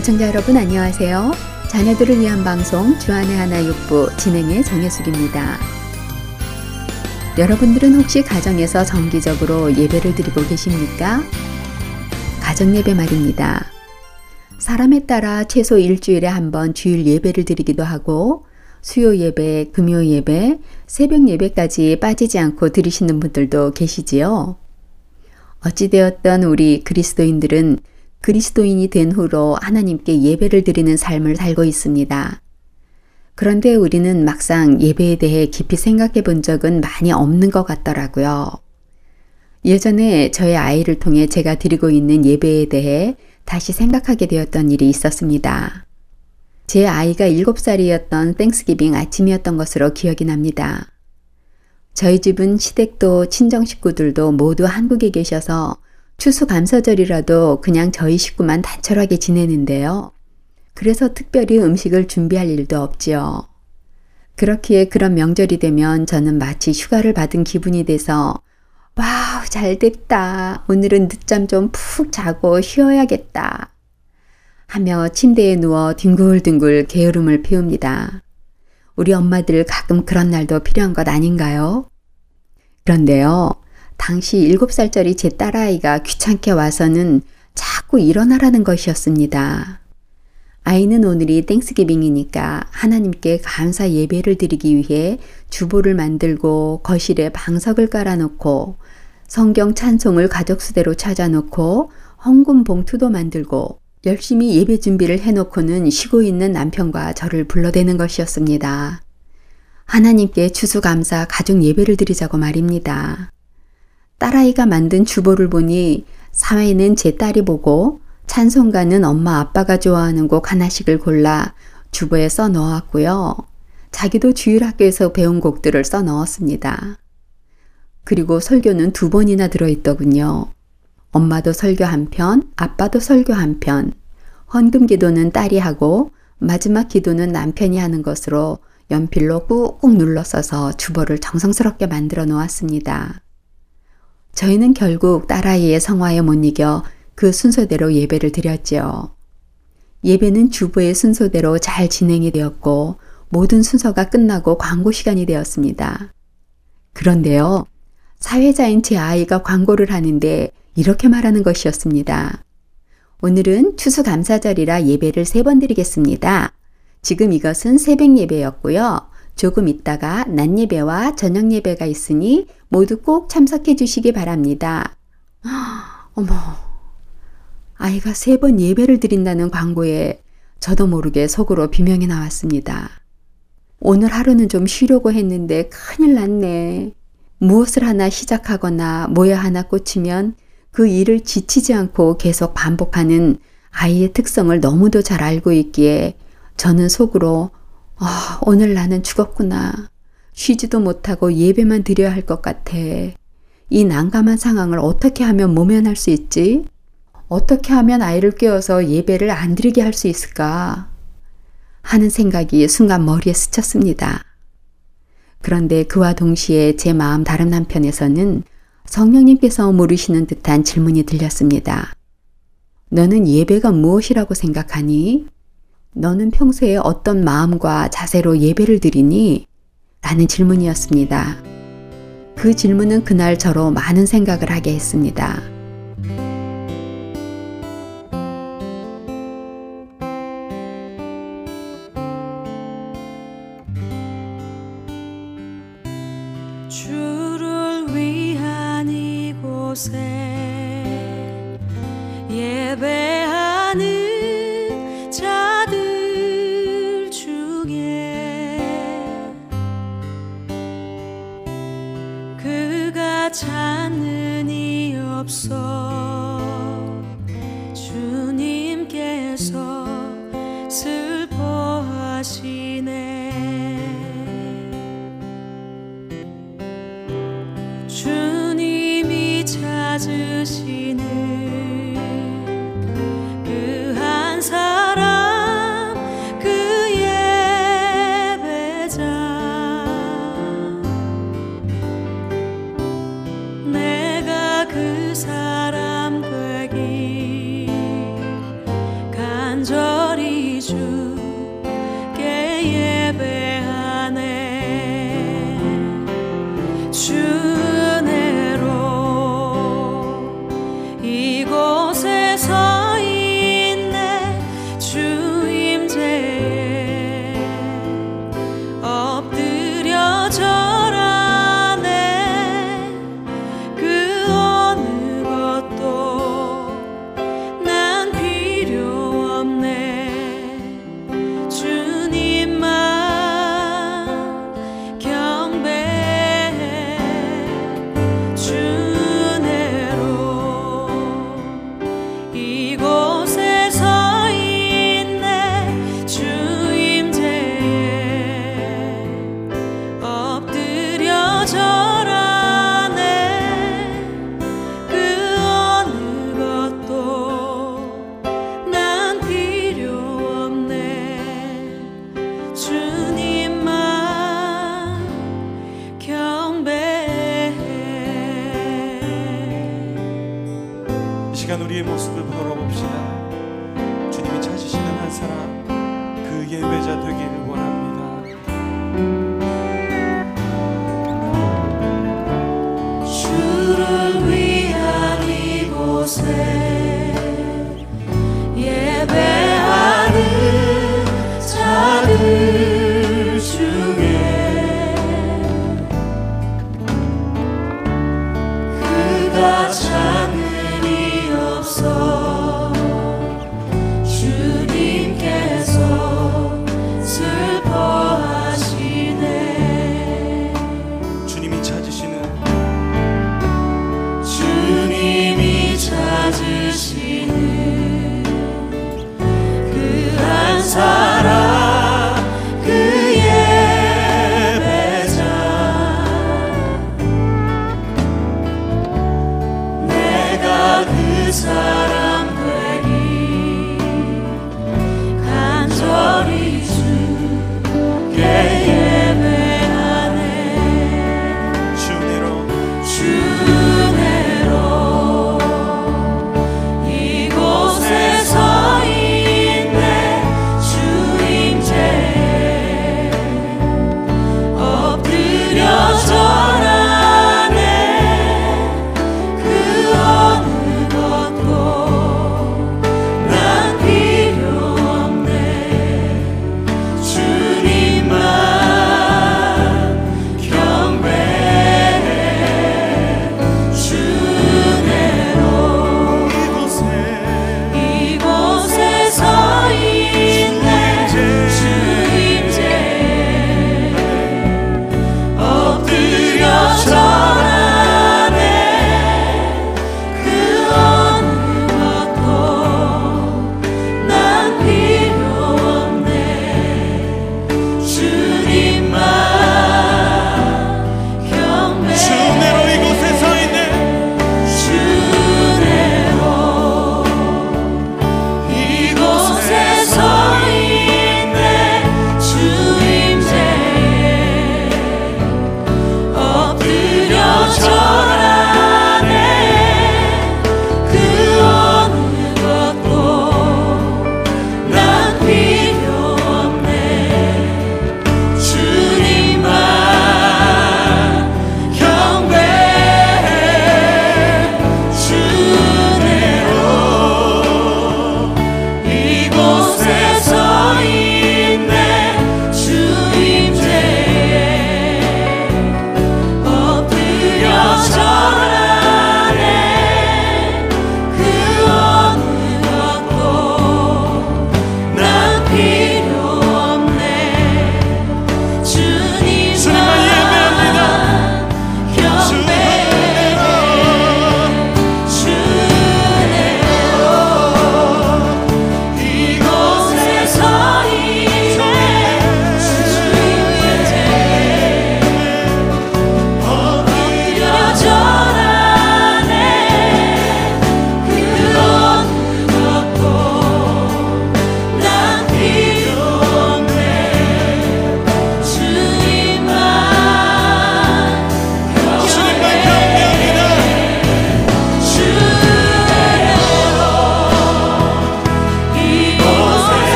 애청자 여러분 안녕하세요. 자녀들을 위한 방송 주안의 하나 육부 진행의 정혜숙입니다. 여러분들은 혹시 가정에서 정기적으로 예배를 드리고 계십니까? 가정 예배 말입니다. 사람에 따라 최소 일주일에 한 번 주일 예배를 드리기도 하고 수요 예배, 금요 예배, 새벽 예배까지 빠지지 않고 들으시는 분들도 계시지요. 어찌되었던 우리 그리스도인들은 그리스도인이 된 후로 하나님께 예배를 드리는 삶을 살고 있습니다. 그런데 우리는 막상 예배에 대해 깊이 생각해 본 적은 많이 없는 것 같더라고요. 예전에 저의 아이를 통해 제가 드리고 있는 예배에 대해 다시 생각하게 되었던 일이 있었습니다. 제 아이가 7살이었던 땡스기빙 아침이었던 것으로 기억이 납니다. 저희 집은 시댁도 친정 식구들도 모두 한국에 계셔서 추수감사절이라도 그냥 저희 식구만 단촐하게 지내는데요. 그래서 특별히 음식을 준비할 일도 없지요. 그렇기에 그런 명절이 되면 저는 마치 휴가를 받은 기분이 돼서 와우, 잘 됐다. 오늘은 늦잠 좀 푹 자고 쉬어야겠다. 하며 침대에 누워 뒹굴뒹굴 게으름을 피웁니다. 우리 엄마들 가끔 그런 날도 필요한 것 아닌가요? 그런데요, 당시 7살짜리 제 딸아이가 귀찮게 와서는 자꾸 일어나라는 것이었습니다. 아이는 오늘이 땡스기빙이니까 하나님께 감사 예배를 드리기 위해 주보를 만들고 거실에 방석을 깔아놓고 성경 찬송을 가족 수대로 찾아놓고 헌금 봉투도 만들고 열심히 예배 준비를 해놓고는 쉬고 있는 남편과 저를 불러대는 것이었습니다. 하나님께 추수감사 가족 예배를 드리자고 말입니다. 딸아이가 만든 주보를 보니 사회는 제 딸이 보고 찬송가는 엄마 아빠가 좋아하는 곡 하나씩을 골라 주보에 써 넣었고요. 자기도 주일학교에서 배운 곡들을 써 넣었습니다. 그리고 설교는 두 번이나 들어있더군요. 엄마도 설교 한 편, 아빠도 설교 한 편, 헌금 기도는 딸이 하고 마지막 기도는 남편이 하는 것으로 연필로 꾹꾹 눌러 써서 주보를 정성스럽게 만들어 놓았습니다. 저희는 결국 딸아이의 성화에 못 이겨 그 순서대로 예배를 드렸지요. 예배는 주부의 순서대로 잘 진행이 되었고 모든 순서가 끝나고 광고 시간이 되었습니다. 그런데요, 사회자인 제 아이가 광고를 하는데 이렇게 말하는 것이었습니다. 오늘은 추수감사절이라 예배를 세 번 드리겠습니다. 지금 이것은 새벽 예배였고요. 조금 있다가 낮 예배와 저녁 예배가 있으니 모두 꼭 참석해 주시기 바랍니다. 어머, 아이가 세 번 예배를 드린다는 광고에 저도 모르게 속으로 비명이 나왔습니다. 오늘 하루는 좀 쉬려고 했는데 큰일 났네. 무엇을 하나 시작하거나 뭐야 하나 꽂히면 그 일을 지치지 않고 계속 반복하는 아이의 특성을 너무도 잘 알고 있기에 저는 속으로 아, 오늘 나는 죽었구나. 쉬지도 못하고 예배만 드려야 할 것 같아. 이 난감한 상황을 어떻게 하면 모면할 수 있지? 어떻게 하면 아이를 깨워서 예배를 안 드리게 할 수 있을까? 하는 생각이 순간 머리에 스쳤습니다. 그런데 그와 동시에 제 마음 다른 한편에서는 성령님께서 물으시는 듯한 질문이 들렸습니다. 너는 예배가 무엇이라고 생각하니? 너는 평소에 어떤 마음과 자세로 예배를 드리니? 라는 질문이었습니다. 그 질문은 그날 저로 많은 생각을 하게 했습니다.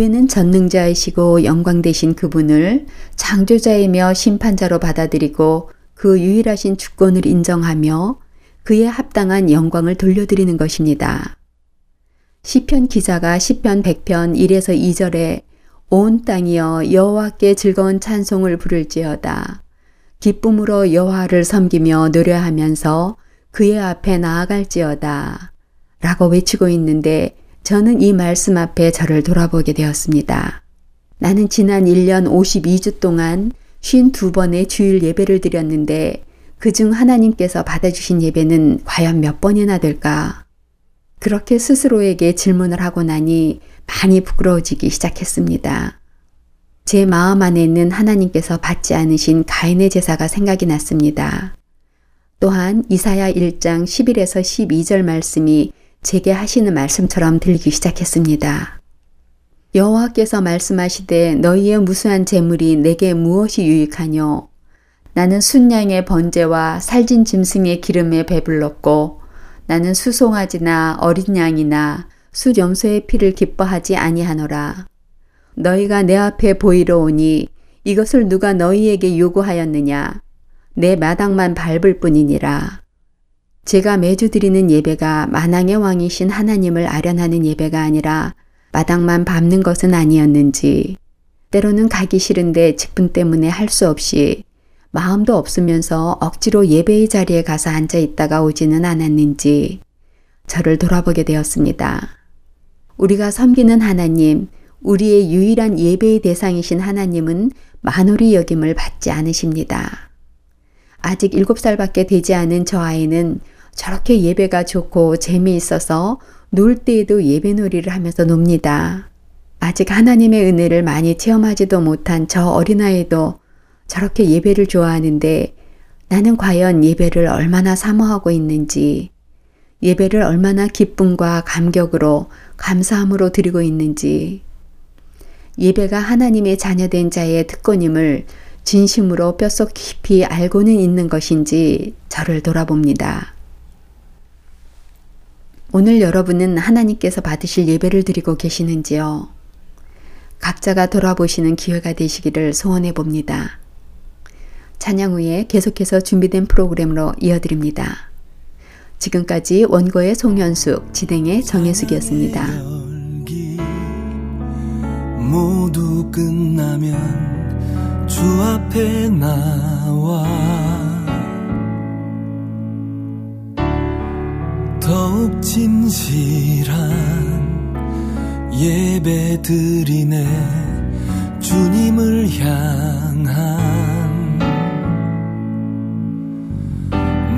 예배는 전능자이시고 영광되신 그분을 창조자이며 심판자로 받아들이고 그 유일하신 주권을 인정하며 그에 합당한 영광을 돌려드리는 것입니다. 시편 기자가 시편 100편 1에서 2절에 온 땅이여 여호와께 즐거운 찬송을 부를지어다. 기쁨으로 여호와를 섬기며 노래하면서 그의 앞에 나아갈지어다. 라고 외치고 있는데 저는 이 말씀 앞에 저를 돌아보게 되었습니다. 나는 지난 1년 52주 동안 52번의 주일 예배를 드렸는데 그 중 하나님께서 받아주신 예배는 과연 몇 번이나 될까? 그렇게 스스로에게 질문을 하고 나니 많이 부끄러워지기 시작했습니다. 제 마음 안에는 하나님께서 받지 않으신 가인의 제사가 생각이 났습니다. 또한 이사야 1장 10일에서 12절 말씀이 제게 하시는 말씀처럼 들리기 시작했습니다. 여호와께서 말씀하시되 너희의 무수한 재물이 내게 무엇이 유익하뇨 나는 순양의 번제와 살진 짐승의 기름에 배불렀고 나는 수송아지나 어린 양이나 수염소의 피를 기뻐하지 아니하노라. 너희가 내 앞에 보이러 오니 이것을 누가 너희에게 요구하였느냐? 내 마당만 밟을 뿐이니라. 제가 매주 드리는 예배가 만왕의 왕이신 하나님을 아련하는 예배가 아니라 마당만 밟는 것은 아니었는지, 때로는 가기 싫은데 직분 때문에 할 수 없이 마음도 없으면서 억지로 예배의 자리에 가서 앉아 있다가 오지는 않았는지 저를 돌아보게 되었습니다. 우리가 섬기는 하나님, 우리의 유일한 예배의 대상이신 하나님은 만홀히 여김을 받지 않으십니다. 아직 7살밖에 되지 않은 저 아이는 저렇게 예배가 좋고 재미있어서 놀 때에도 예배놀이를 하면서 놉니다. 아직 하나님의 은혜를 많이 체험하지도 못한 저 어린아이도 저렇게 예배를 좋아하는데 나는 과연 예배를 얼마나 사모하고 있는지, 예배를 얼마나 기쁨과 감격으로 감사함으로 드리고 있는지, 예배가 하나님의 자녀된 자의 특권임을 진심으로 뼛속 깊이 알고는 있는 것인지 저를 돌아봅니다. 오늘 여러분은 하나님께서 받으실 예배를 드리고 계시는지요? 각자가 돌아보시는 기회가 되시기를 소원해 봅니다. 찬양 후에 계속해서 준비된 프로그램으로 이어드립니다. 지금까지 원고의 송현숙, 진행의 정혜숙이었습니다. 모두 끝나면 주 앞에 나와. 더욱 진실한 예배 드리네. 주님을 향한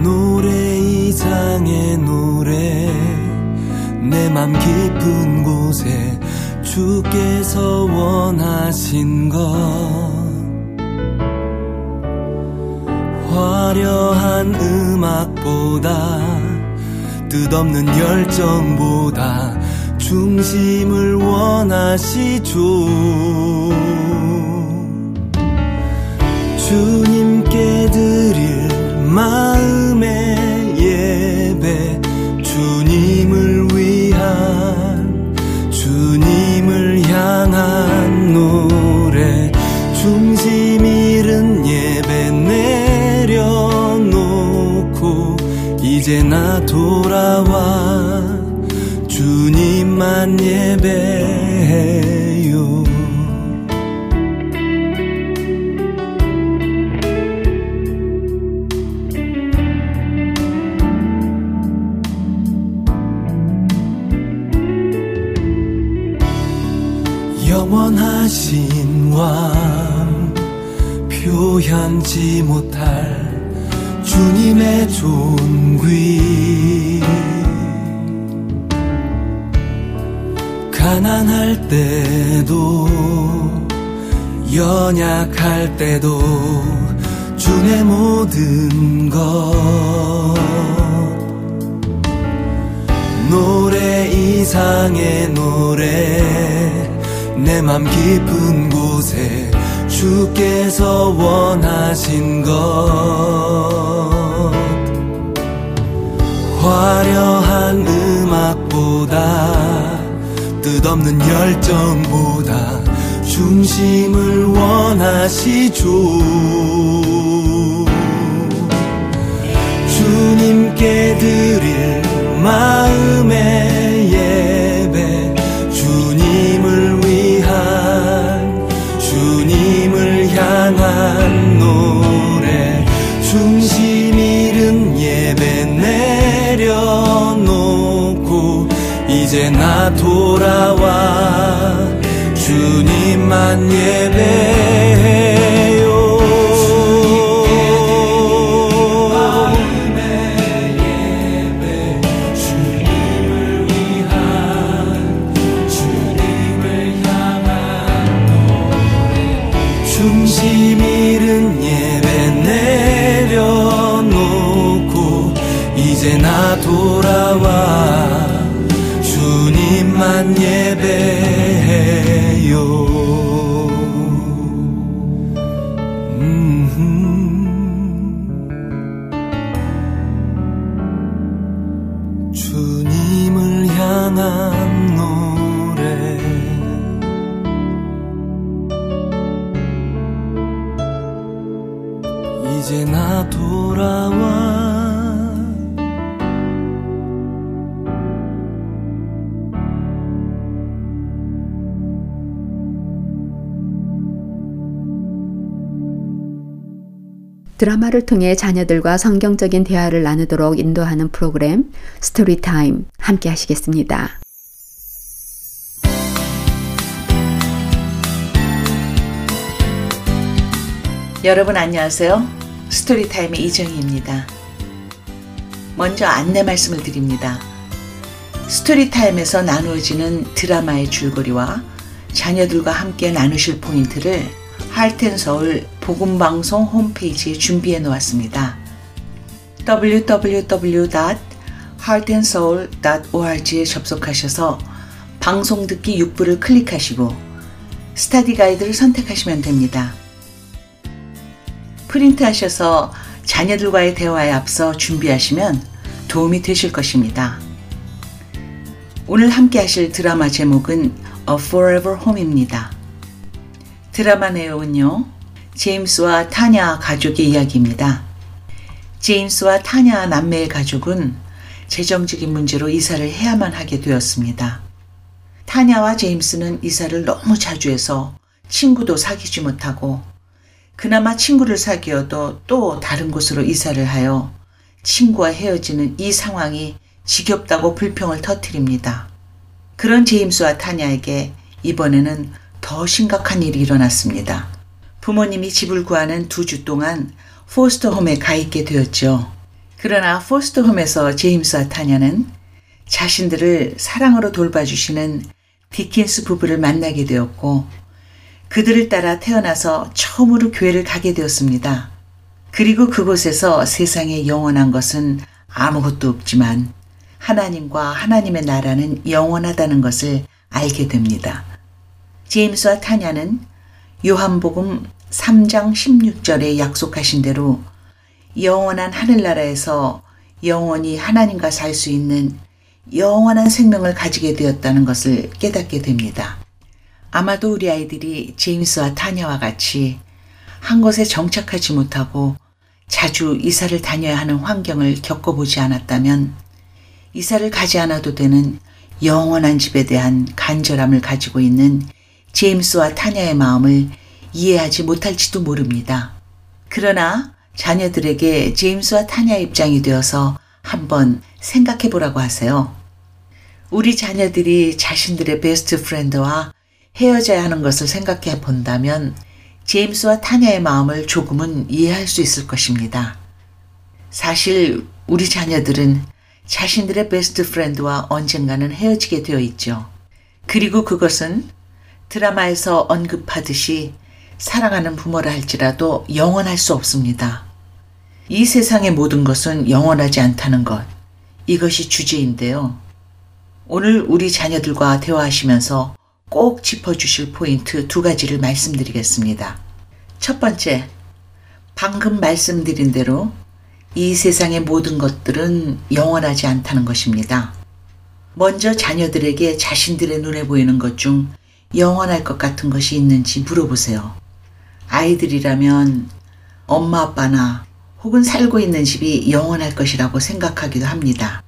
노래 이상의 노래. 내 맘 깊은 곳에 주께서 원하신 것 화려한 음악보다 뜻없는 열정보다 중심을 원하시죠. 주님께 드릴 마음의 예배 주님을 위한 주님을 향한 노 이제 나 돌아와 주님만 예배 드라마를 통해 자녀들과 성경적인 대화를 나누도록 인도하는 프로그램 스토리타임 함께 하시겠습니다. 여러분 안녕하세요. 스토리타임의 이정희입니다. 먼저 안내 말씀을 드립니다. 스토리타임에서 나누어지는 드라마의 줄거리와 자녀들과 함께 나누실 포인트를 할텐 서울 복음방송 홈페이지에 준비해 놓았습니다. www.heartandsoul.org에 접속하셔서 방송 듣기 6부를 클릭하시고 스타디 가이드를 선택하시면 됩니다. 프린트하셔서 자녀들과의 대화에 앞서 준비하시면 도움이 되실 것입니다. 오늘 함께 하실 드라마 제목은 A Forever Home입니다. 드라마 내용은요, 제임스와 타냐 가족의 이야기입니다. 제임스와 타냐 남매의 가족은 재정적인 문제로 이사를 해야만 하게 되었습니다. 타냐와 제임스는 이사를 너무 자주 해서 친구도 사귀지 못하고 그나마 친구를 사귀어도 또 다른 곳으로 이사를 하여 친구와 헤어지는 이 상황이 지겹다고 불평을 터뜨립니다. 그런 제임스와 타냐에게 이번에는 더 심각한 일이 일어났습니다. 부모님이 집을 구하는 두 주 동안 포스터홈에 가 있게 되었죠. 그러나 포스터홈에서 제임스와 타냐는 자신들을 사랑으로 돌봐주시는 디킨스 부부를 만나게 되었고 그들을 따라 태어나서 처음으로 교회를 가게 되었습니다. 그리고 그곳에서 세상에 영원한 것은 아무것도 없지만 하나님과 하나님의 나라는 영원하다는 것을 알게 됩니다. 제임스와 타냐는 요한복음 3장 16절에 약속하신 대로 영원한 하늘나라에서 영원히 하나님과 살 수 있는 영원한 생명을 가지게 되었다는 것을 깨닫게 됩니다. 아마도 우리 아이들이 제임스와 타냐와 같이 한 곳에 정착하지 못하고 자주 이사를 다녀야 하는 환경을 겪어보지 않았다면 이사를 가지 않아도 되는 영원한 집에 대한 간절함을 가지고 있는 제임스와 타냐의 마음을 이해하지 못할지도 모릅니다. 그러나 자녀들에게 제임스와 타냐 입장이 되어서 한번 생각해 보라고 하세요. 우리 자녀들이 자신들의 베스트 프렌드와 헤어져야 하는 것을 생각해 본다면 제임스와 타냐의 마음을 조금은 이해할 수 있을 것입니다. 사실 우리 자녀들은 자신들의 베스트 프렌드와 언젠가는 헤어지게 되어 있죠. 그리고 그것은 드라마에서 언급하듯이 사랑하는 부모라 할지라도 영원할 수 없습니다. 이 세상의 모든 것은 영원하지 않다는 것. 이것이 주제인데요. 오늘 우리 자녀들과 대화하시면서 꼭 짚어주실 포인트 두 가지를 말씀드리겠습니다. 첫 번째, 방금 말씀드린 대로 이 세상의 모든 것들은 영원하지 않다는 것입니다. 먼저 자녀들에게 자신들의 눈에 보이는 것 중 영원할 것 같은 것이 있는지 물어보세요. 아이들이라면 엄마 아빠나 혹은 살고 있는 집이 영원할 것이라고 생각하기도 합니다.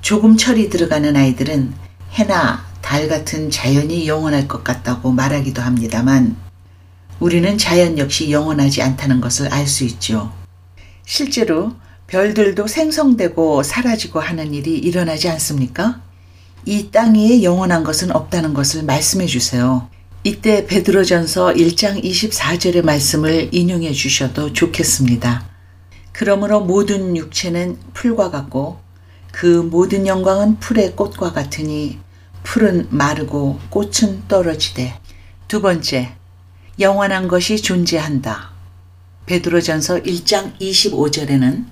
조금 철이 들어가는 아이들은 해나 달 같은 자연이 영원할 것 같다고 말하기도 합니다만 우리는 자연 역시 영원하지 않다는 것을 알 수 있죠. 실제로 별들도 생성되고 사라지고 하는 일이 일어나지 않습니까? 이 땅 위에 영원한 것은 없다는 것을 말씀해 주세요. 이때 베드로전서 1장 24절의 말씀을 인용해 주셔도 좋겠습니다. 그러므로 모든 육체는 풀과 같고 그 모든 영광은 풀의 꽃과 같으니 풀은 마르고 꽃은 떨어지되 두 번째 영원한 것이 존재한다. 베드로전서 1장 25절에는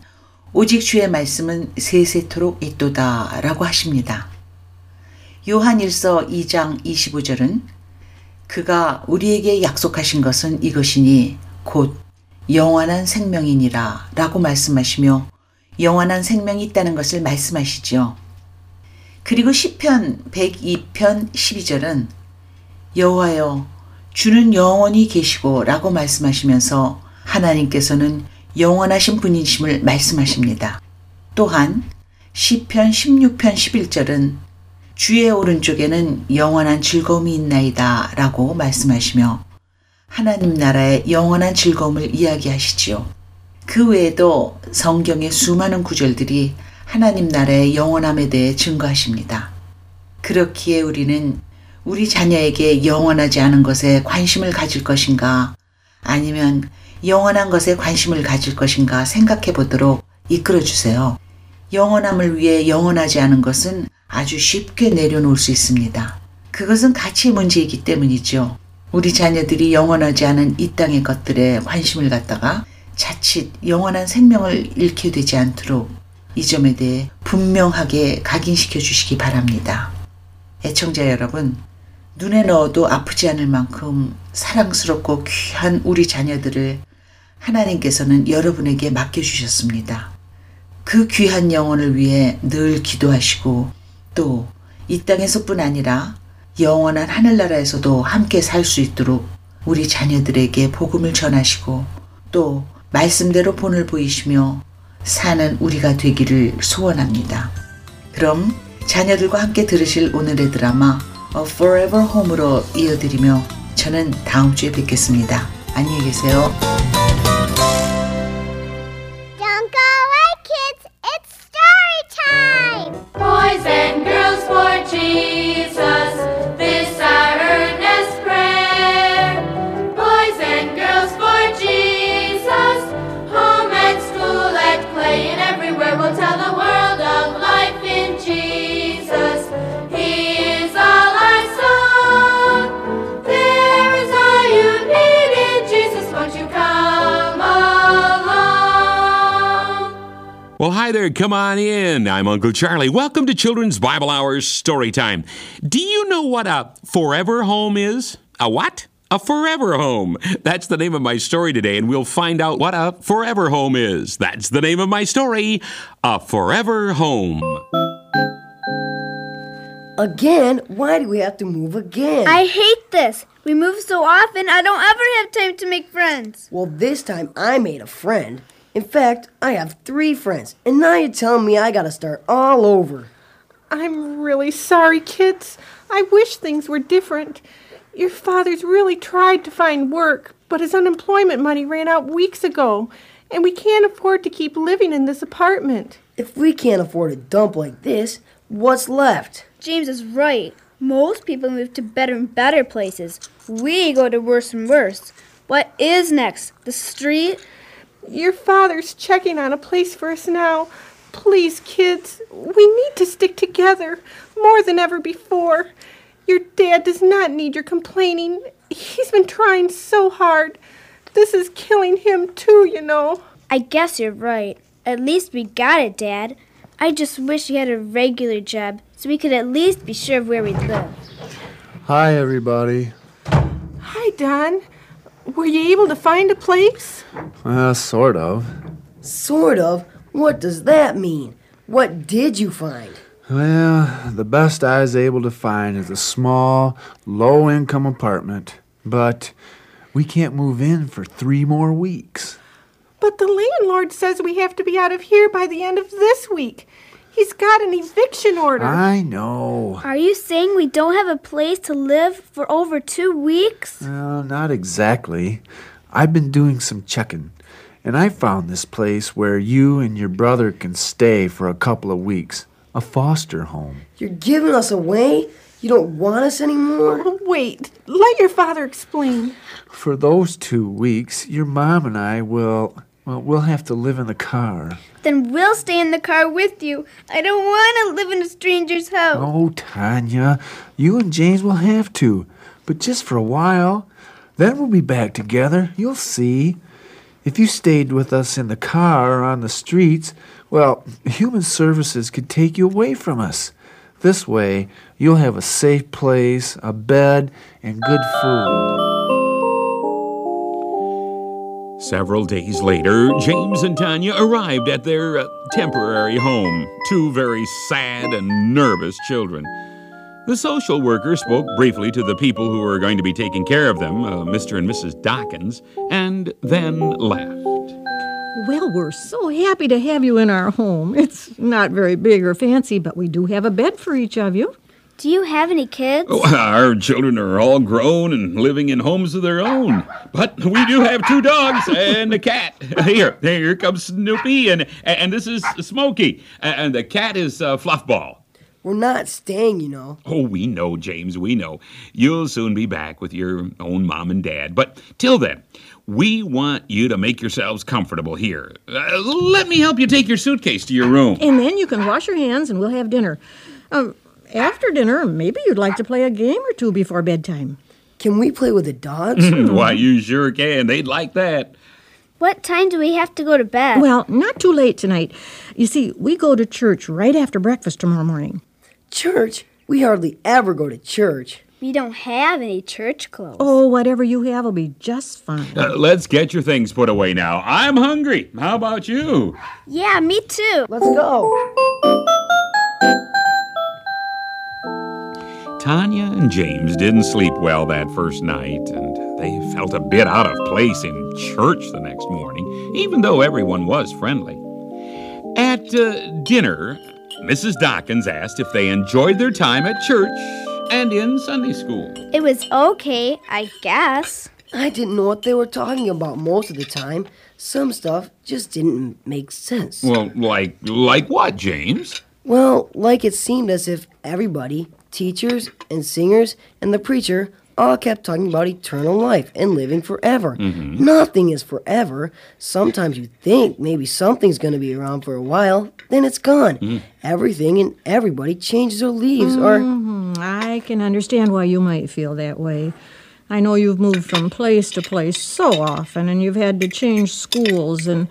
오직 주의 말씀은 세세토록 있도다 라고 하십니다. 요한 1서 2장 25절은 그가 우리에게 약속하신 것은 이것이니 곧 영원한 생명이니라 라고 말씀하시며 영원한 생명이 있다는 것을 말씀하시죠. 그리고 시편 102편 12절은 여호와여 주는 영원히 계시고 라고 말씀하시면서 하나님께서는 영원하신 분이심을 말씀하십니다. 또한 시편 16편 11절은 주의 오른쪽에는 영원한 즐거움이 있나이다 라고 말씀하시며 하나님 나라의 영원한 즐거움을 이야기하시지요. 그 외에도 성경의 수많은 구절들이 하나님 나라의 영원함에 대해 증거하십니다. 그렇기에 우리는 우리 자녀에게 영원하지 않은 것에 관심을 가질 것인가 아니면 영원한 것에 관심을 가질 것인가 생각해 보도록 이끌어 주세요. 영원함을 위해 영원하지 않은 것은 아주 쉽게 내려놓을 수 있습니다. 그것은 가치의 문제이기 때문이죠. 우리 자녀들이 영원하지 않은 이 땅의 것들에 관심을 갖다가 자칫 영원한 생명을 잃게 되지 않도록 이 점에 대해 분명하게 각인시켜 주시기 바랍니다. 애청자 여러분, 눈에 넣어도 아프지 않을 만큼 사랑스럽고 귀한 우리 자녀들을 하나님께서는 여러분에게 맡겨주셨습니다. 그 귀한 영혼을 위해 늘 기도하시고 또 이 땅에서뿐 아니라 영원한 하늘나라에서도 함께 살 수 있도록 우리 자녀들에게 복음을 전하시고 또 말씀대로 본을 보이시며 사는 우리가 되기를 소원합니다. 그럼 자녀들과 함께 들으실 오늘의 드라마 A Forever Home으로 이어드리며 저는 다음 주에 뵙겠습니다. 안녕히 계세요. Boys and girls for Jesus, this Well, hi there. Come on in. I'm Uncle Charlie. Welcome to Children's Bible Hours Story Time. Do you know what a forever home is? A what? A forever home. That's the name of my story today, and we'll find out what a forever home is. That's the name of my story A Forever Home. Again? Why do we have to move again? I hate this. We move so often, I don't ever have time to make friends. Well, this time I made a friend. In fact, I have three friends, and now you're telling me I gotta start all over. I'm really sorry, kids. I wish things were different. Your father's really tried to find work, but his unemployment money ran out weeks ago, and we can't afford to keep living in this apartment. If we can't afford a dump like this, what's left? James is right. Most people move to better and better places. We go to worse and worse. What is next? The street? Your father's checking on a place for us now. Please, kids, we need to stick together more than ever before. Your dad does not need your complaining. He's been trying so hard. This is killing him, too, you know. I guess you're right. At least we got it, Dad. I just wish we had a regular job so we could at least be sure of where we live. Hi, everybody. Hi, Don. Were you able to find a place? Uh, sort of. Sort of? What does that mean? What did you find? Well, the best I was able to find is a small, low income apartment. But we can't move in for three more weeks. But the landlord says we have to be out of here by the end of this week. He's got an eviction order. I know. Are you saying we don't have a place to live for over two weeks? Well, not exactly. I've been doing some checking, and I found this place where you and your brother can stay for a couple of weeks a foster home. You're giving us away? You don't want us anymore? Oh, Wait, let your father explain. For those two weeks, your mom and I will. Well, we'll have to live in the car. Then we'll stay in the car with you. I don't want to live in a stranger's house. Oh, Tanya, you and James will have to, but just for a while. Then we'll be back together. You'll see. If you stayed with us in the car or on the streets, well, human services could take you away from us. This way, you'll have a safe place, a bed, and good food. Several days later, James and Tanya arrived at their uh, temporary home, two very sad and nervous children. The social worker spoke briefly to the people who were going to be taking care of them, uh, Mr. and Mrs. Dawkins, and then left. Well, we're so happy to have you in our home. It's not very big or fancy, but we do have a bed for each of you. Do you have any kids? Oh, our children are all grown and living in homes of their own. But we do have two dogs and a cat. Here, here comes Snoopy, and and this is Smokey. And the cat is uh, Fluffball. We're not staying, you know. Oh, we know, James, we know. You'll soon be back with your own mom and dad. But till then, we want you to make yourselves comfortable here. Uh, let me help you take your suitcase to your room. And then you can wash your hands and we'll have dinner. Um, after dinner, maybe you'd like to play a game or two before bedtime. Can we play with the dogs? Why, you sure can. They'd like that. What time do we have to go to bed? Well, not too late tonight. You see, we go to church right after breakfast tomorrow morning. Church? We hardly ever go to church. we don't have any church clothes. Oh, whatever you have will be just fine. Uh, let's get your things put away now. I'm hungry. How about you? Yeah, me too. Let's go. Tanya and James didn't sleep well that first night, and they felt a bit out of place in church the next morning, even though everyone was friendly. At uh, dinner, Mrs. Dawkins asked if they enjoyed their time at church and in Sunday school. It was okay, I guess. I didn't know what they were talking about most of the time. Some stuff just didn't make sense. Well, like like what, James? Well, like it seemed as if everybody, teachers and singers and the preacher, all kept talking about eternal life and living forever. Nothing is forever. Sometimes you think maybe something's going to be around for a while, then it's gone. Everything and everybody changes or leaves or. Mhm, I can understand why you might feel that way. I know you've moved from place to place so often, and you've had to change schools, and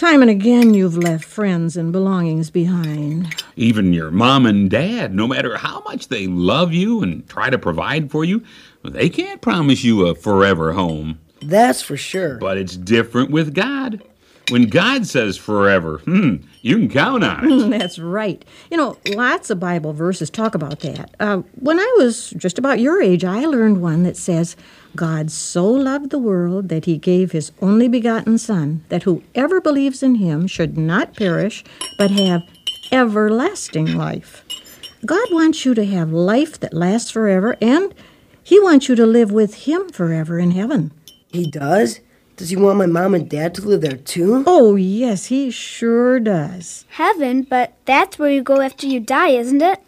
time and again you've left friends and belongings behind. Even your mom and dad, no matter how much they love you and try to provide for you, they can't promise you a forever home. That's for sure. But it's different with God. When God says forever, hmm, you can count on it. That's right. You know, lots of Bible verses talk about that. Uh, when I was just about your age, I learned one that says, God so loved the world that he gave his only begotten Son, that whoever believes in him should not perish, but have everlasting life. God wants you to have life that lasts forever, and he wants you to live with him forever in heaven. He does? Does he want my mom and dad to live there too? Oh, yes, he sure does. Heaven, but that's where you go after you die, isn't it?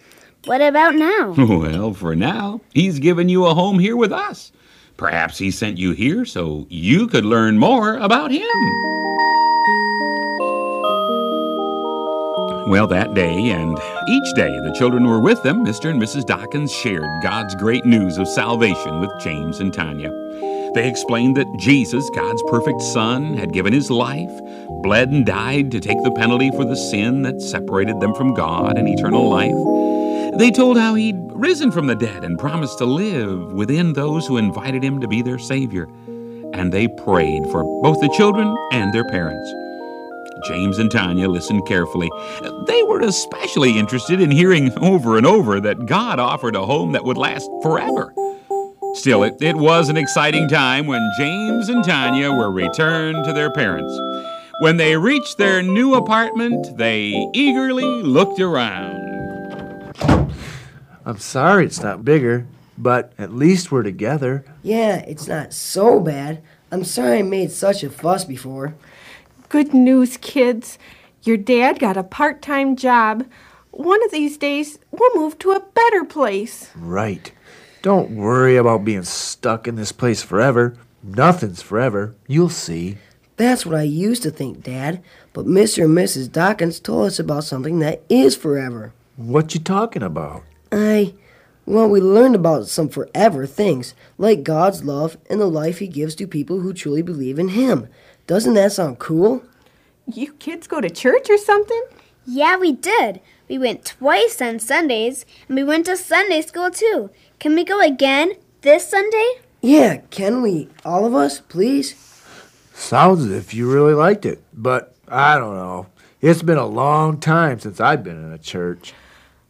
What about now? Well, for now, he's given you a home here with us. Perhaps he sent you here so you could learn more about him. Well, that day and each day the children were with them, Mr. and Mrs. Dawkins shared God's great news of salvation with James and Tanya. They explained that Jesus, God's perfect Son, had given his life, bled and died to take the penalty for the sin that separated them from God and eternal life. They told how he'd risen from the dead and promised to live within those who invited him to be their Savior. And they prayed for both the children and their parents. James and Tanya listened carefully. They were especially interested in hearing over and over that God offered a home that would last forever. Still, it, it was an exciting time when James and Tanya were returned to their parents. When they reached their new apartment, they eagerly looked around. I'm sorry it's not bigger, but at least we're together. Yeah, it's not so bad. I'm sorry I made such a fuss before. Good news, kids. Your dad got a part time job. One of these days, we'll move to a better place. Right. Don't worry about being stuck in this place forever. Nothing's forever. You'll see. That's what I used to think, Dad. But Mr. and Mrs. Dawkins told us about something that is forever. What you talking about? I. Well, we learned about some forever things, like God's love and the life He gives to people who truly believe in Him. Doesn't that sound cool? You kids go to church or something? Yeah, we did. We went twice on Sundays, and we went to Sunday school too. Can we go again this Sunday? Yeah, can we? All of us, please? Sounds as if you really liked it, but I don't know. It's been a long time since I've been in a church.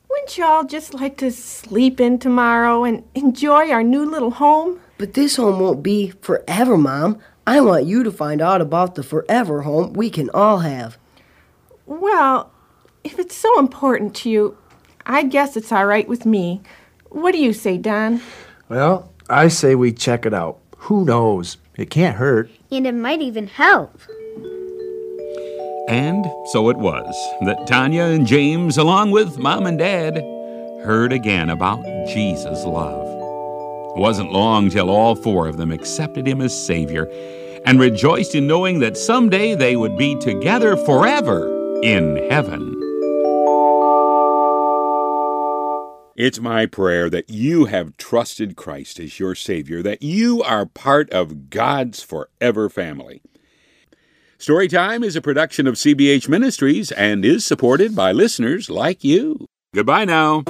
Wouldn't y'all just like to sleep in tomorrow and enjoy our new little home? But this home won't be forever, Mom. I want you to find out about the forever home we can all have. Well, if it's so important to you, I guess it's all right with me. What do you say, Don? Well, I say we check it out. Who knows? It can't hurt. And it might even help. And so it was that Tanya and James, along with Mom and Dad, heard again about Jesus' love. It wasn't long till all four of them accepted him as Savior and rejoiced in knowing that someday they would be together forever in heaven. It's my prayer that you have trusted Christ as your Savior, that you are part of God's forever family. Storytime is a production of CBH Ministries and is supported by listeners like you. Goodbye now.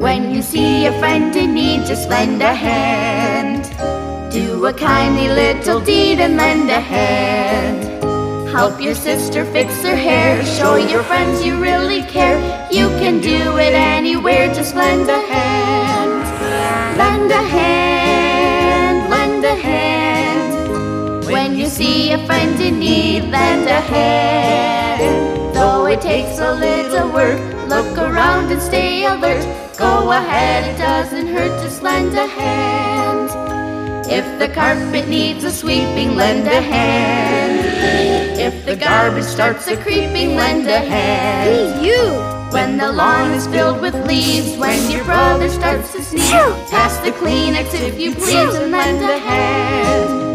When you see a friend in need, just lend a hand. Do a kindly little deed and lend a hand. Help your sister fix her hair. Show your friends you really care. You can do it anywhere, just lend a hand. Lend a hand, lend a hand. When you see a friend in need, lend a hand. Though it takes a little work, look around and stay alert. Go ahead, it doesn't hurt, just lend a hand. If the carpet needs a sweeping, lend a hand. If the garbage starts a creeping, lend a hand. Hey, you! When the lawn is filled with leaves, when your brother starts to sneeze, pass the Kleenex if you please and lend a hand.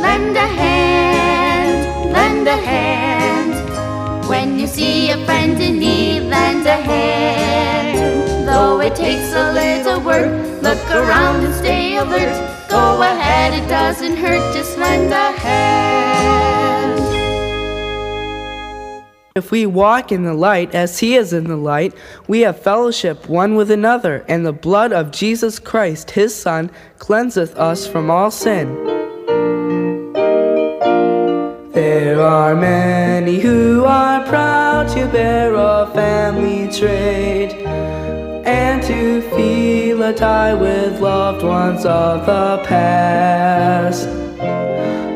Lend a hand, lend a hand. When you see a friend in need, lend a hand. Though it takes a little work, look around and stay alert. Go ahead, it doesn't hurt, just lend a hand. If we walk in the light as he is in the light, we have fellowship one with another, and the blood of Jesus Christ, his Son, cleanseth us from all sin. There are many who are proud to bear a family trade and feel tie with loved ones of the past.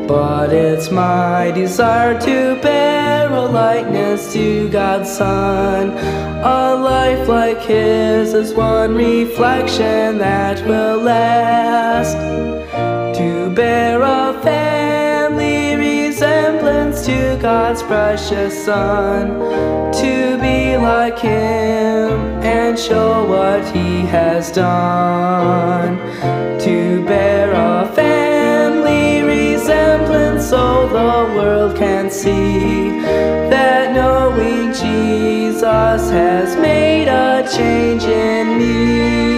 But it's my desire to bear a likeness to God's Son. A life like His is one reflection that will last. To bear a to God's precious Son. To be like Him and show what He has done. To bear a family resemblance so the world can see that knowing Jesus has made a change in me.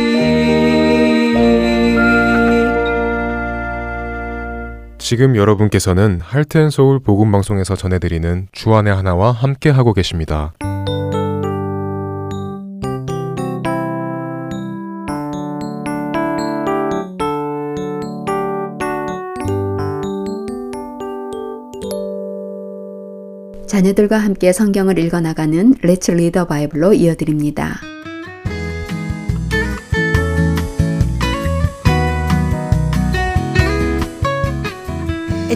지금 여러분께서는 할텐 서울 복음 방송에서 전해드리는 주안의 하나와 함께 하고 계십니다. 자녀들과 함께 성경을 읽어 나가는 Let's Read the Bible로 이어드립니다.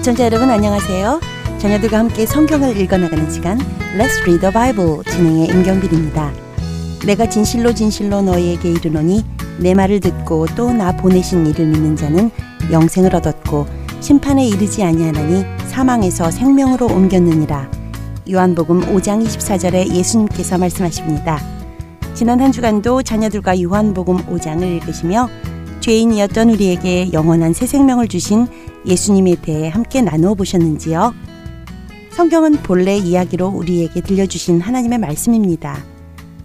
애청자 여러분 안녕하세요. 자녀들과 함께 성경을 읽어나가는 시간 Let's Read the Bible 진행의 임경빈입니다. 내가 진실로 진실로 너희에게 이르노니 내 말을 듣고 또 나 보내신 이를 믿는 자는 영생을 얻었고 심판에 이르지 아니하나니 사망에서 생명으로 옮겼느니라. 요한복음 5장 24절에 예수님께서 말씀하십니다. 지난 한 주간도 자녀들과 요한복음 5장을 읽으시며 죄인이었던 우리에게 영원한 새 생명을 주신 예수님에 대해 함께 나누어 보셨는지요? 성경은 본래 이야기로 우리에게 들려주신 하나님의 말씀입니다.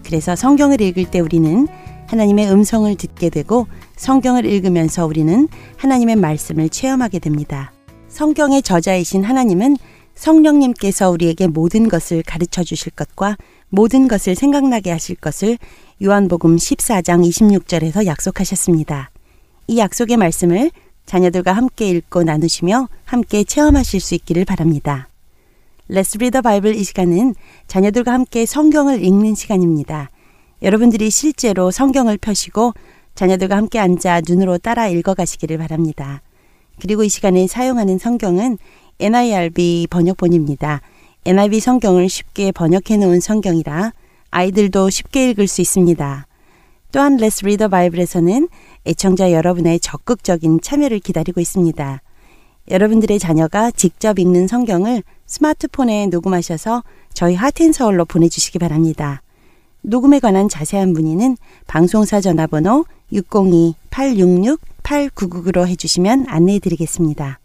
그래서 성경을 읽을 때 우리는 하나님의 음성을 듣게 되고 성경을 읽으면서 우리는 하나님의 말씀을 체험하게 됩니다. 성경의 저자이신 하나님은 성령님께서 우리에게 모든 것을 가르쳐 주실 것과 모든 것을 생각나게 하실 것을 요한복음 14장 26절에서 약속하셨습니다. 이 약속의 말씀을 자녀들과 함께 읽고 나누시며 함께 체험하실 수 있기를 바랍니다. Let's Read the Bible 이 시간은 자녀들과 함께 성경을 읽는 시간입니다. 여러분들이 실제로 성경을 펴시고 자녀들과 함께 앉아 눈으로 따라 읽어가시기를 바랍니다. 그리고 이 시간에 사용하는 성경은 NIRB 번역본입니다. NIV 성경을 쉽게 번역해 놓은 성경이라 아이들도 쉽게 읽을 수 있습니다. 또한 Read the Bible에서는 애청자 여러분의 적극적인 참여를 기다리고 있습니다. 여러분들의 자녀가 직접 읽는 성경을 스마트폰에 녹음하셔서 저희 하트앤서울로 보내주시기 바랍니다. 녹음에 관한 자세한 문의는 방송사 전화번호 602-866-8999로 해주시면 안내해 드리겠습니다.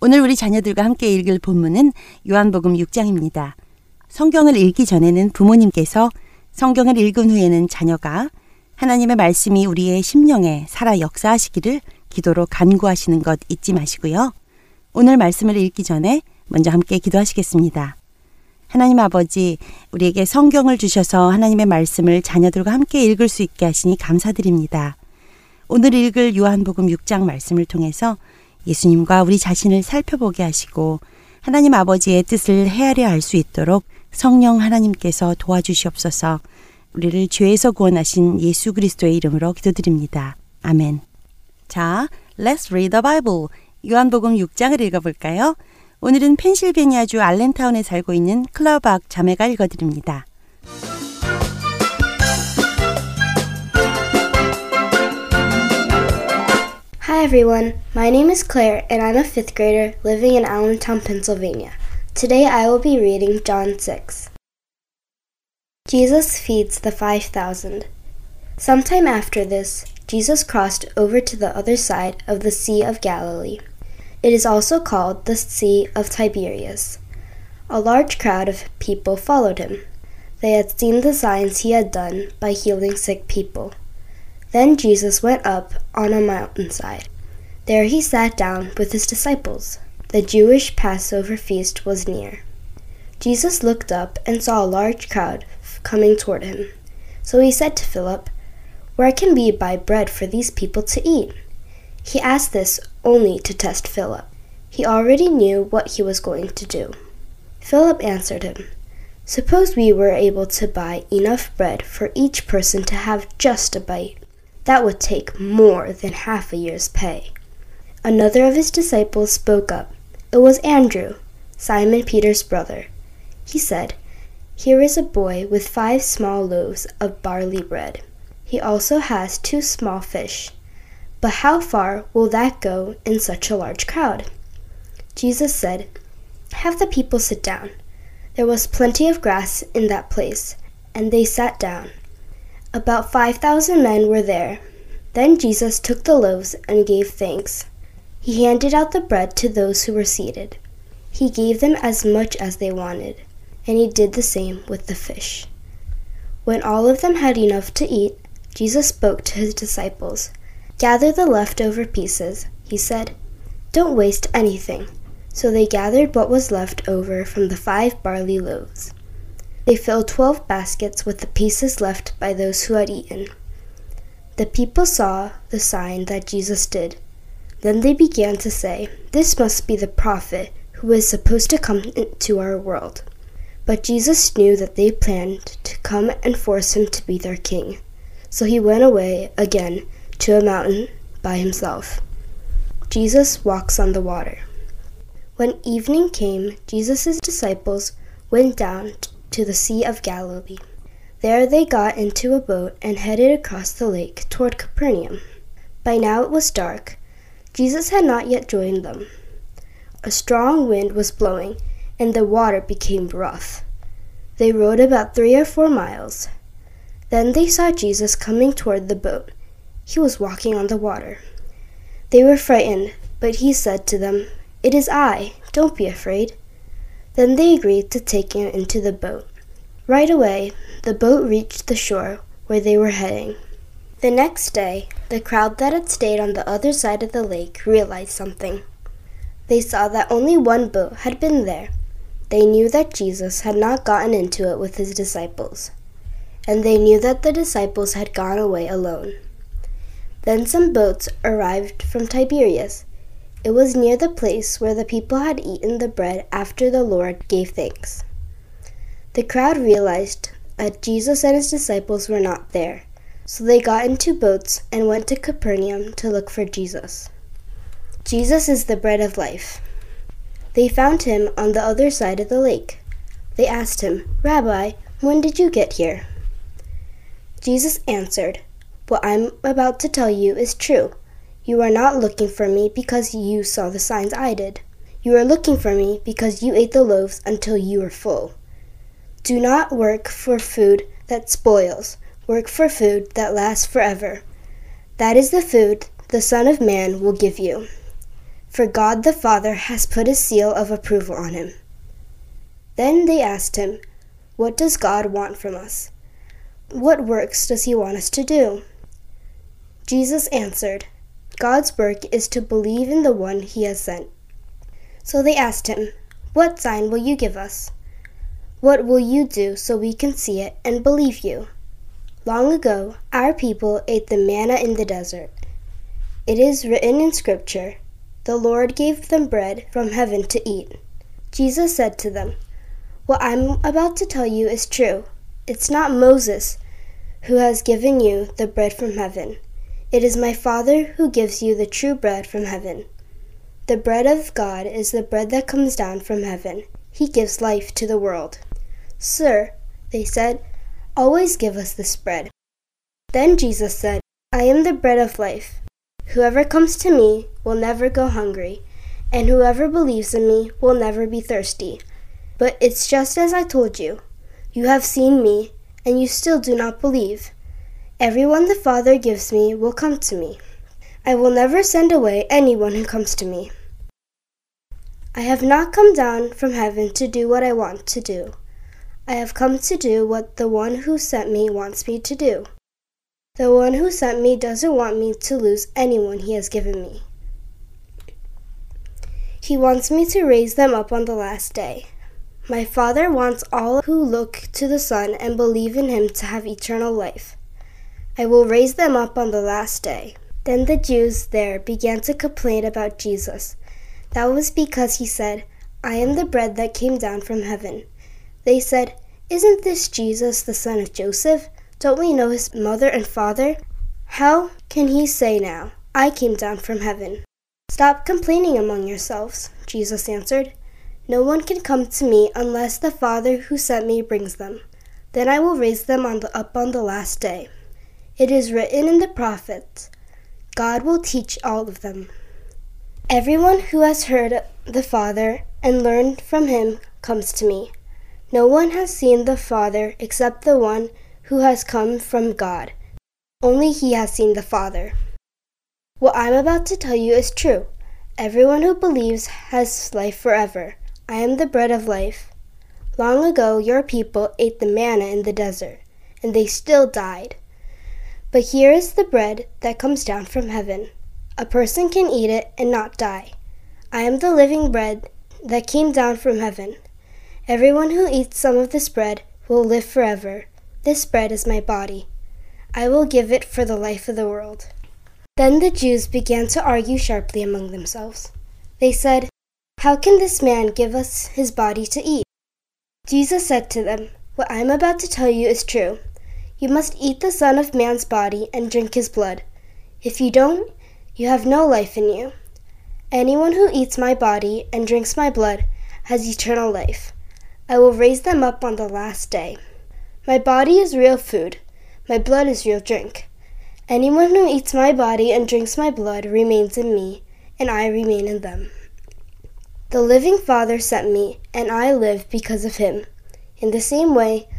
오늘 우리 자녀들과 함께 읽을 본문은 요한복음 6장입니다. 성경을 읽기 전에는 부모님께서 성경을 읽은 후에는 자녀가 하나님의 말씀이 우리의 심령에 살아 역사하시기를 기도로 간구하시는 것 잊지 마시고요. 오늘 말씀을 읽기 전에 먼저 함께 기도하시겠습니다. 하나님 아버지, 우리에게 성경을 주셔서 하나님의 말씀을 자녀들과 함께 읽을 수 있게 하시니 감사드립니다. 오늘 읽을 요한복음 6장 말씀을 통해서 예수님과 우리 자신을 살펴보게 하시고 하나님 아버지의 뜻을 헤아려 알 수 있도록 성령 하나님께서 도와주시옵소서 우리를 죄에서 구원하신 예수 그리스도의 이름으로 기도드립니다. 아멘. 자, Let's read the Bible. 요한복음 6장을 읽어볼까요? 오늘은 펜실베니아주 알렌타운에 살고 있는 클라우박 자매가 읽어드립니다. Hi everyone, my name is Claire and I'm a fifth grader living in Allentown, Pennsylvania. Today I will be reading John 6. Jesus feeds the 5,000. Sometime after this, Jesus crossed over to the other side of the Sea of Galilee. It is also called the Sea of Tiberias. A large crowd of people followed him. They had seen the signs he had done by healing sick people. Then Jesus went up on a mountainside. There he sat down with his disciples. The Jewish Passover feast was near. Jesus looked up and saw a large crowd coming toward him. So he said to Philip, Where can we buy bread for these people to eat? He asked this only to test Philip. He already knew what he was going to do. Philip answered him, Suppose we were able to buy enough bread for each person to have just a bite. That would take more than half a year's pay. Another of his disciples spoke up. It was Andrew, Simon Peter's brother. He said, Here is a boy with five small loaves of barley bread. He also has two small fish. But how far will that go in such a large crowd? Jesus said, Have the people sit down. There was plenty of grass in that place, and they sat down. About five thousand men were there. Then Jesus took the loaves and gave thanks. He handed out the bread to those who were seated. He gave them as much as they wanted, and he did the same with the fish. When all of them had enough to eat, Jesus spoke to his disciples. Gather the leftover pieces, he said. Don't waste anything. So they gathered what was left over from the five barley loaves. They filled twelve baskets with the pieces left by those who had eaten. The people saw the sign that Jesus did. Then they began to say, This must be the prophet who is supposed to come into our world. But Jesus knew that they planned to come and force him to be their king. So he went away again to a mountain by himself. Jesus walks on the water. When evening came, Jesus' disciples went down to the Sea of Galilee. There they got into a boat and headed across the lake toward Capernaum. By now it was dark. Jesus had not yet joined them. A strong wind was blowing, and the water became rough. They rowed about three or four miles. Then they saw Jesus coming toward the boat. He was walking on the water. They were frightened, but he said to them, It is I, don't be afraid. Then they agreed to take him into the boat. Right away, the boat reached the shore where they were heading. The next day, the crowd that had stayed on the other side of the lake realized something. They saw that only one boat had been there. They knew that Jesus had not gotten into it with his disciples, and they knew that the disciples had gone away alone. Then some boats arrived from Tiberias. It was near the place where the people had eaten the bread after the Lord gave thanks. The crowd realized that Jesus and his disciples were not there, so they got into boats and went to Capernaum to look for Jesus. Jesus is the bread of life. They found him on the other side of the lake. They asked him, Rabbi, when did you get here? Jesus answered, What I'm about to tell you is true. You are not looking for me because you saw the signs I did. You are looking for me because you ate the loaves until you were full. Do not work for food that spoils, work for food that lasts forever. That is the food the Son of Man will give you. For God the Father has put a seal of approval on him. Then they asked him, What does God want from us? What works does he want us to do? Jesus answered, God's work is to believe in the one he has sent. So they asked him, What sign will you give us? What will you do so we can see it and believe you? Long ago, our people ate the manna in the desert. It is written in Scripture, The Lord gave them bread from heaven to eat. Jesus said to them, What I'm about to tell you is true. It's not Moses who has given you the bread from heaven. It is my Father who gives you the true bread from heaven. The bread of God is the bread that comes down from heaven. He gives life to the world. Sir, they said, always give us this bread. Then Jesus said, I am the bread of life. Whoever comes to me will never go hungry, and whoever believes in me will never be thirsty. But it's just as I told you. You have seen me, and you still do not believe. Everyone the Father gives me will come to me. I will never send away anyone who comes to me. I have not come down from heaven to do what I want to do. I have come to do what the one who sent me wants me to do. The one who sent me doesn't want me to lose anyone he has given me. He wants me to raise them up on the last day. My Father wants all who look to the Son and believe in him to have eternal life. I will raise them up on the last day. Then the Jews there began to complain about Jesus. That was because he said, I am the bread that came down from heaven. They said, Isn't this Jesus the son of Joseph? Don't we know his mother and father? How can he say now, I came down from heaven? Stop complaining among yourselves, Jesus answered. No one can come to me unless the Father who sent me brings them. Then I will raise them on the, up on the last day. It is written in the prophets, God will teach all of them. Everyone who has heard the Father and learned from him comes to me. No one has seen the Father except the one who has come from God. Only he has seen the Father. What I'm about to tell you is true. Everyone who believes has life forever. I am the bread of life. Long ago, your people ate the manna in the desert, and they still died. But here is the bread that comes down from heaven. A person can eat it and not die. I am the living bread that came down from heaven. Everyone who eats some of this bread will live forever. This bread is my body. I will give it for the life of the world. Then the Jews began to argue sharply among themselves. They said, How can this man give us his body to eat? Jesus said to them, What I am about to tell you is true. You must eat the Son of Man's body and drink his blood. If you don't, you have no life in you. Anyone who eats my body and drinks my blood has eternal life. I will raise them up on the last day. My body is real food, my blood is real drink. Anyone who eats my body and drinks my blood remains in me, and I remain in them. The living Father sent me, and I live because of him. In the same way,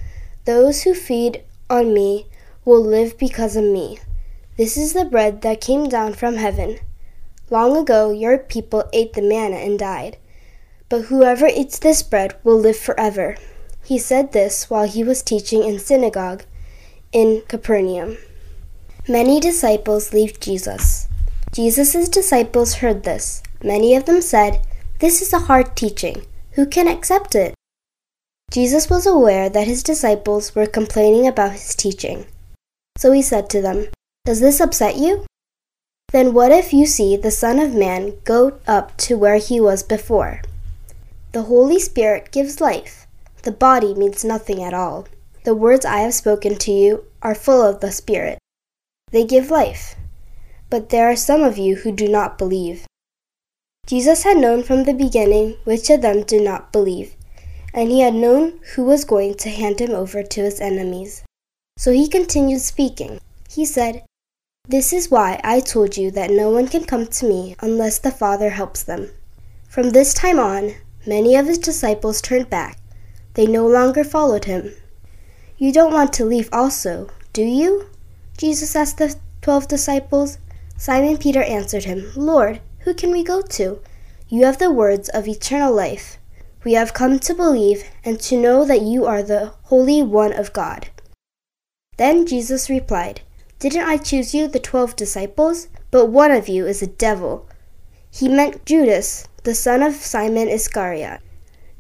those who feed on me will live because of me. This is the bread that came down from heaven. Long ago, your people ate the manna and died. But whoever eats this bread will live forever. He said this while he was teaching in synagogue in Capernaum. Many disciples leave Jesus. Jesus' disciples heard this. Many of them said, This is a hard teaching. Who can accept it? Jesus was aware that his disciples were complaining about his teaching. So he said to them, Does this upset you? Then what if you see the Son of Man go up to where he was before? The Holy Spirit gives life. The body means nothing at all. The words I have spoken to you are full of the Spirit. They give life. But there are some of you who do not believe. Jesus had known from the beginning which of them did not believe, and he had known who was going to hand him over to his enemies. So he continued speaking. He said, This is why I told you that no one can come to me unless the Father helps them. From this time on, many of his disciples turned back. They no longer followed him. You don't want to leave also, do you? Jesus asked the twelve disciples. Simon Peter answered him, Lord, who can we go to? You have the words of eternal life. We have come to believe and to know that you are the Holy One of God. Then Jesus replied, Didn't I choose you, the twelve disciples? But one of you is a devil. He meant Judas, the son of Simon Iscariot.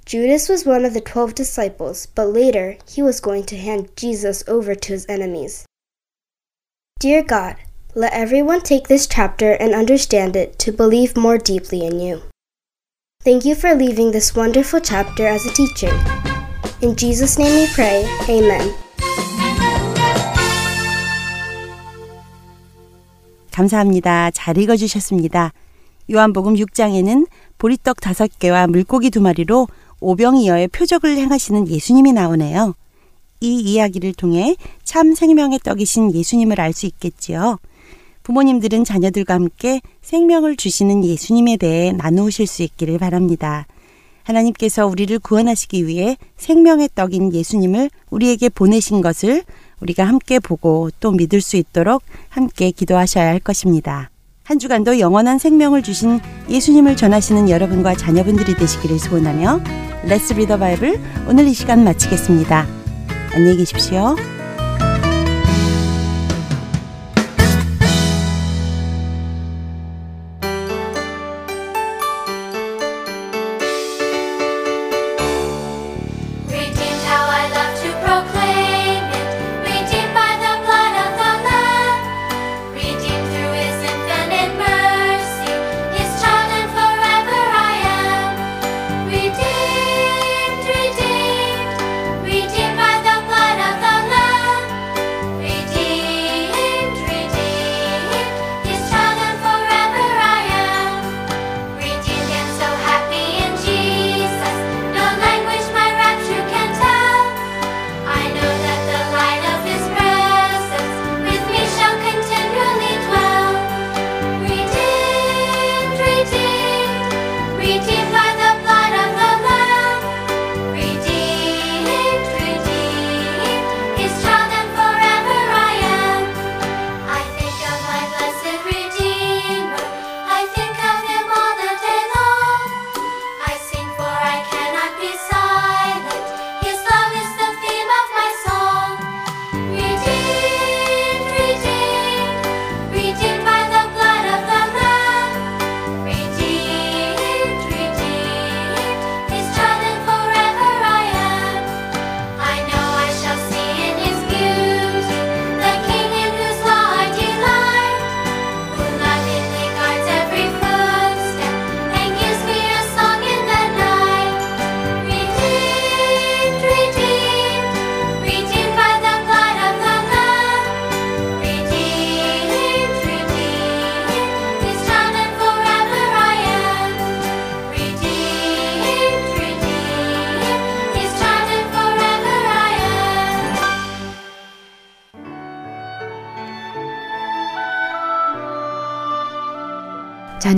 Judas was one of the twelve disciples, but later he was going to hand Jesus over to his enemies. Dear God, let everyone take this chapter and understand it to believe more deeply in you. Thank you for leaving this wonderful chapter as a teaching. In Jesus' name we pray, Amen. 감사합니다. 잘 읽어주셨습니다. 요한복음 6장에는 보리떡 다섯 개와 물고기 두 마리로 오병이어의 표적을 행하시는 예수님이 나오네요. 이 이야기를 통해 참 생명의 떡이신 예수님을 알 수 있겠지요. 부모님들은 자녀들과 함께 생명을 주시는 예수님에 대해 나누실 수 있기를 바랍니다. 하나님께서 우리를 구원하시기 위해 생명의 떡인 예수님을 우리에게 보내신 것을 우리가 함께 보고 또 믿을 수 있도록 함께 기도하셔야 할 것입니다. 한 주간도 영원한 생명을 주신 예수님을 전하시는 여러분과 자녀분들이 되시기를 소원하며 Let's Read the Bible 오늘 이 시간 마치겠습니다. 안녕히 계십시오.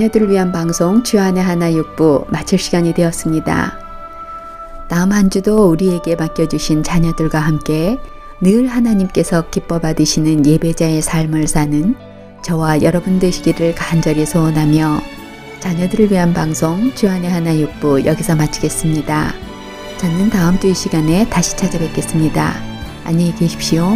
자녀들을 위한 방송 주안의 하나 육부 마칠 시간이 되었습니다. 다음 한 주도 우리에게 맡겨주신 자녀들과 함께 늘 하나님께서 기뻐 받으시는 예배자의 삶을 사는 저와 여러분 되시기를 간절히 소원하며 자녀들을 위한 방송 주안의 하나 육부 여기서 마치겠습니다. 저는 다음 주 이 시간에 다시 찾아뵙겠습니다. 안녕히 계십시오.